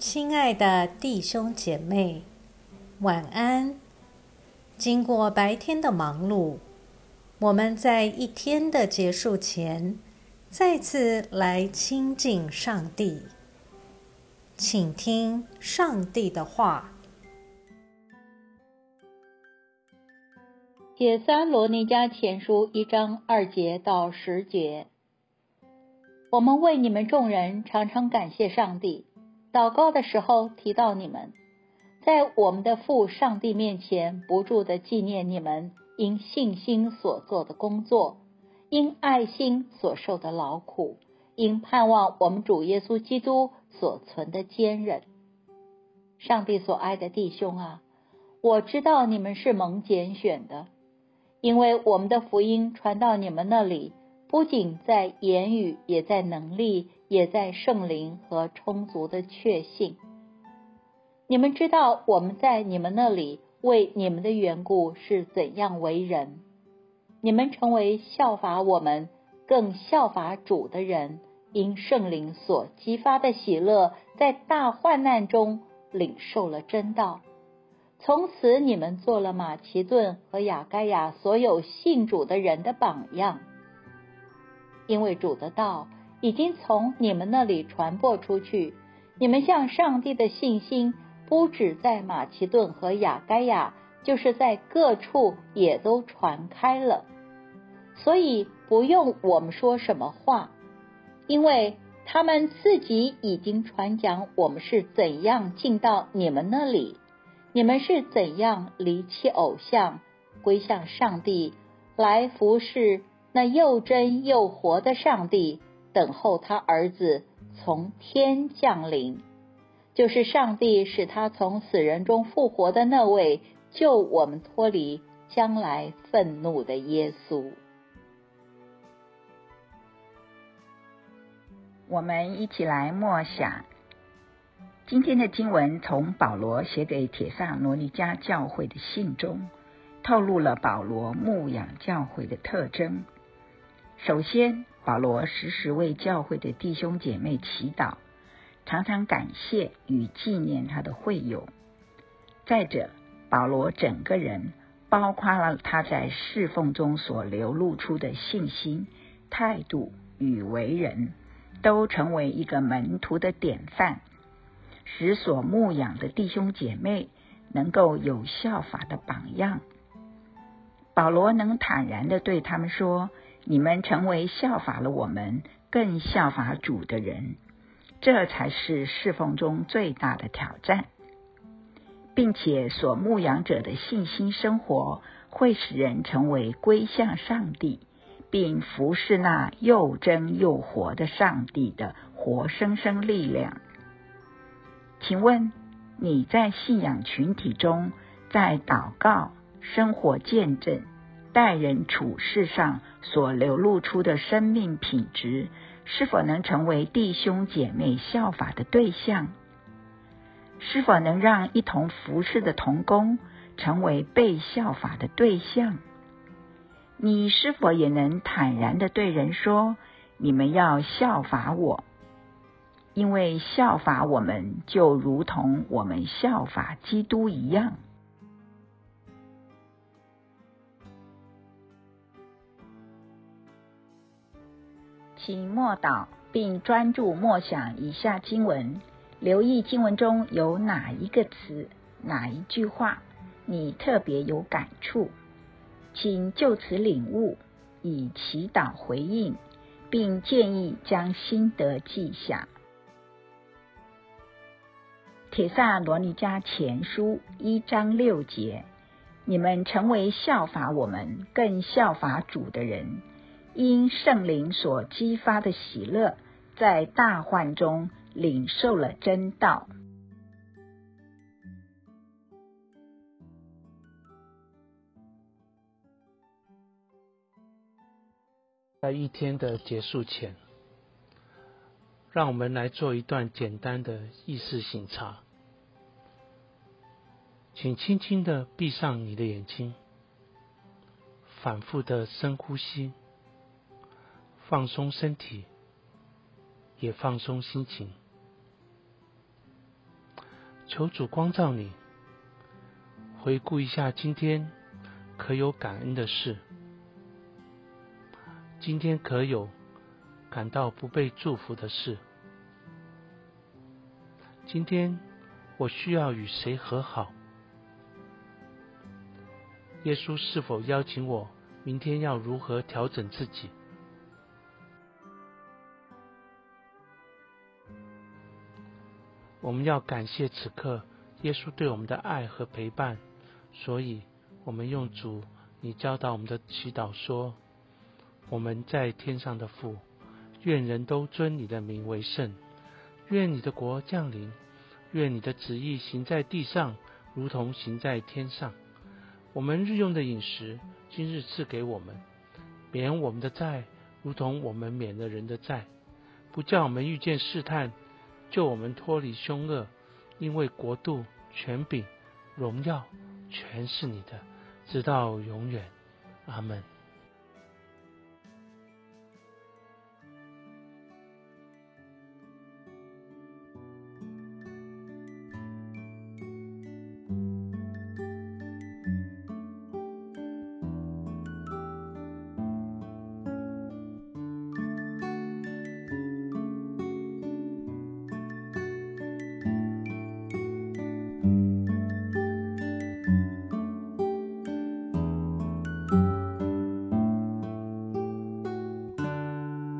亲爱的弟兄姐妹，晚安。经过白天的忙碌，我们在一天的结束前，再次来亲近上帝，请听上帝的话。《铁三罗尼迦前书》一章二节到十节，我们为你们众人常常感谢上帝，祷告的时候提到你们，在我们的父上帝面前不住的纪念你们因信心所做的工作，因爱心所受的劳苦，因盼望我们主耶稣基督所存的坚忍。上帝所爱的弟兄啊，我知道你们是蒙拣选的。因为我们的福音传到你们那里，不仅在言语，也在能力，也在圣灵和充足的确信。你们知道我们在你们那里为你们的缘故是怎样为人。你们成为效法我们，更效法主的人，因圣灵所激发的喜乐，在大患难中领受了真道。从此，你们做了马其顿和雅盖亚所有信主的人的榜样，因为主的道已经从你们那里传播出去。你们向上帝的信心不止在马其顿和雅盖亚，就是在各处也都传开了。所以不用我们说什么话，因为他们自己已经传讲我们是怎样进到你们那里。你们是怎样离弃偶像，归向上帝，来服侍那又真又活的上帝，等候他儿子从天降临，就是上帝使他从死人中复活的那位，救我们脱离将来愤怒的耶稣。我们一起来默想。今天的经文从保罗写给铁萨罗尼迦教会的信中，透露了保罗牧养教会的特征。首先，保罗时时为教会的弟兄姐妹祈祷，常常感谢与纪念他的会友。再者，保罗整个人，包括了他在侍奉中所流露出的信心、态度与为人，都成为一个门徒的典范。使所牧养的弟兄姐妹能够有效法的榜样，保罗能坦然的对他们说：“你们成为效法了我们，更效法主的人，这才是侍奉中最大的挑战，并且所牧养者的信心生活会使人成为归向上帝，并服侍那又真又活的上帝的活生生力量。”请问你在信仰群体中，在祷告、生活见证、待人处事上所流露出的生命品质，是否能成为弟兄姐妹效法的对象？是否能让一同服侍的同工成为被效法的对象？你是否也能坦然的对人说：“你们要效法我？”因为效法我们，就如同我们效法基督一样。请默祷，并专注默想以下经文，留意经文中有哪一个词、哪一句话，你特别有感触，请就此领悟，以祈祷回应，并建议将心得记下。铁萨罗尼迦前书一章六节：你们成为效法我们，更效法主的人，因圣灵所激发的喜乐，在大患中领受了真道。在一天的结束前。让我们来做一段简单的意识醒察，请轻轻的闭上你的眼睛，反复的深呼吸，放松身体，也放松心情。求主光照你，回顾一下今天可有感恩的事，今天可有感到不被祝福的事，今天我需要与谁和好？耶稣是否邀请我明天要如何调整自己？我们要感谢此刻耶稣对我们的爱和陪伴，所以我们用主你教导我们的祈祷说：“我们在天上的父，愿人都尊你的名为圣，愿你的国降临，愿你的旨意行在地上，如同行在天上。”我们日用的饮食，今日赐给我们，免我们的债，如同我们免了人的债，不叫我们遇见试探，救我们脱离凶恶。因为国度、权柄、荣耀，全是你的，直到永远。阿门。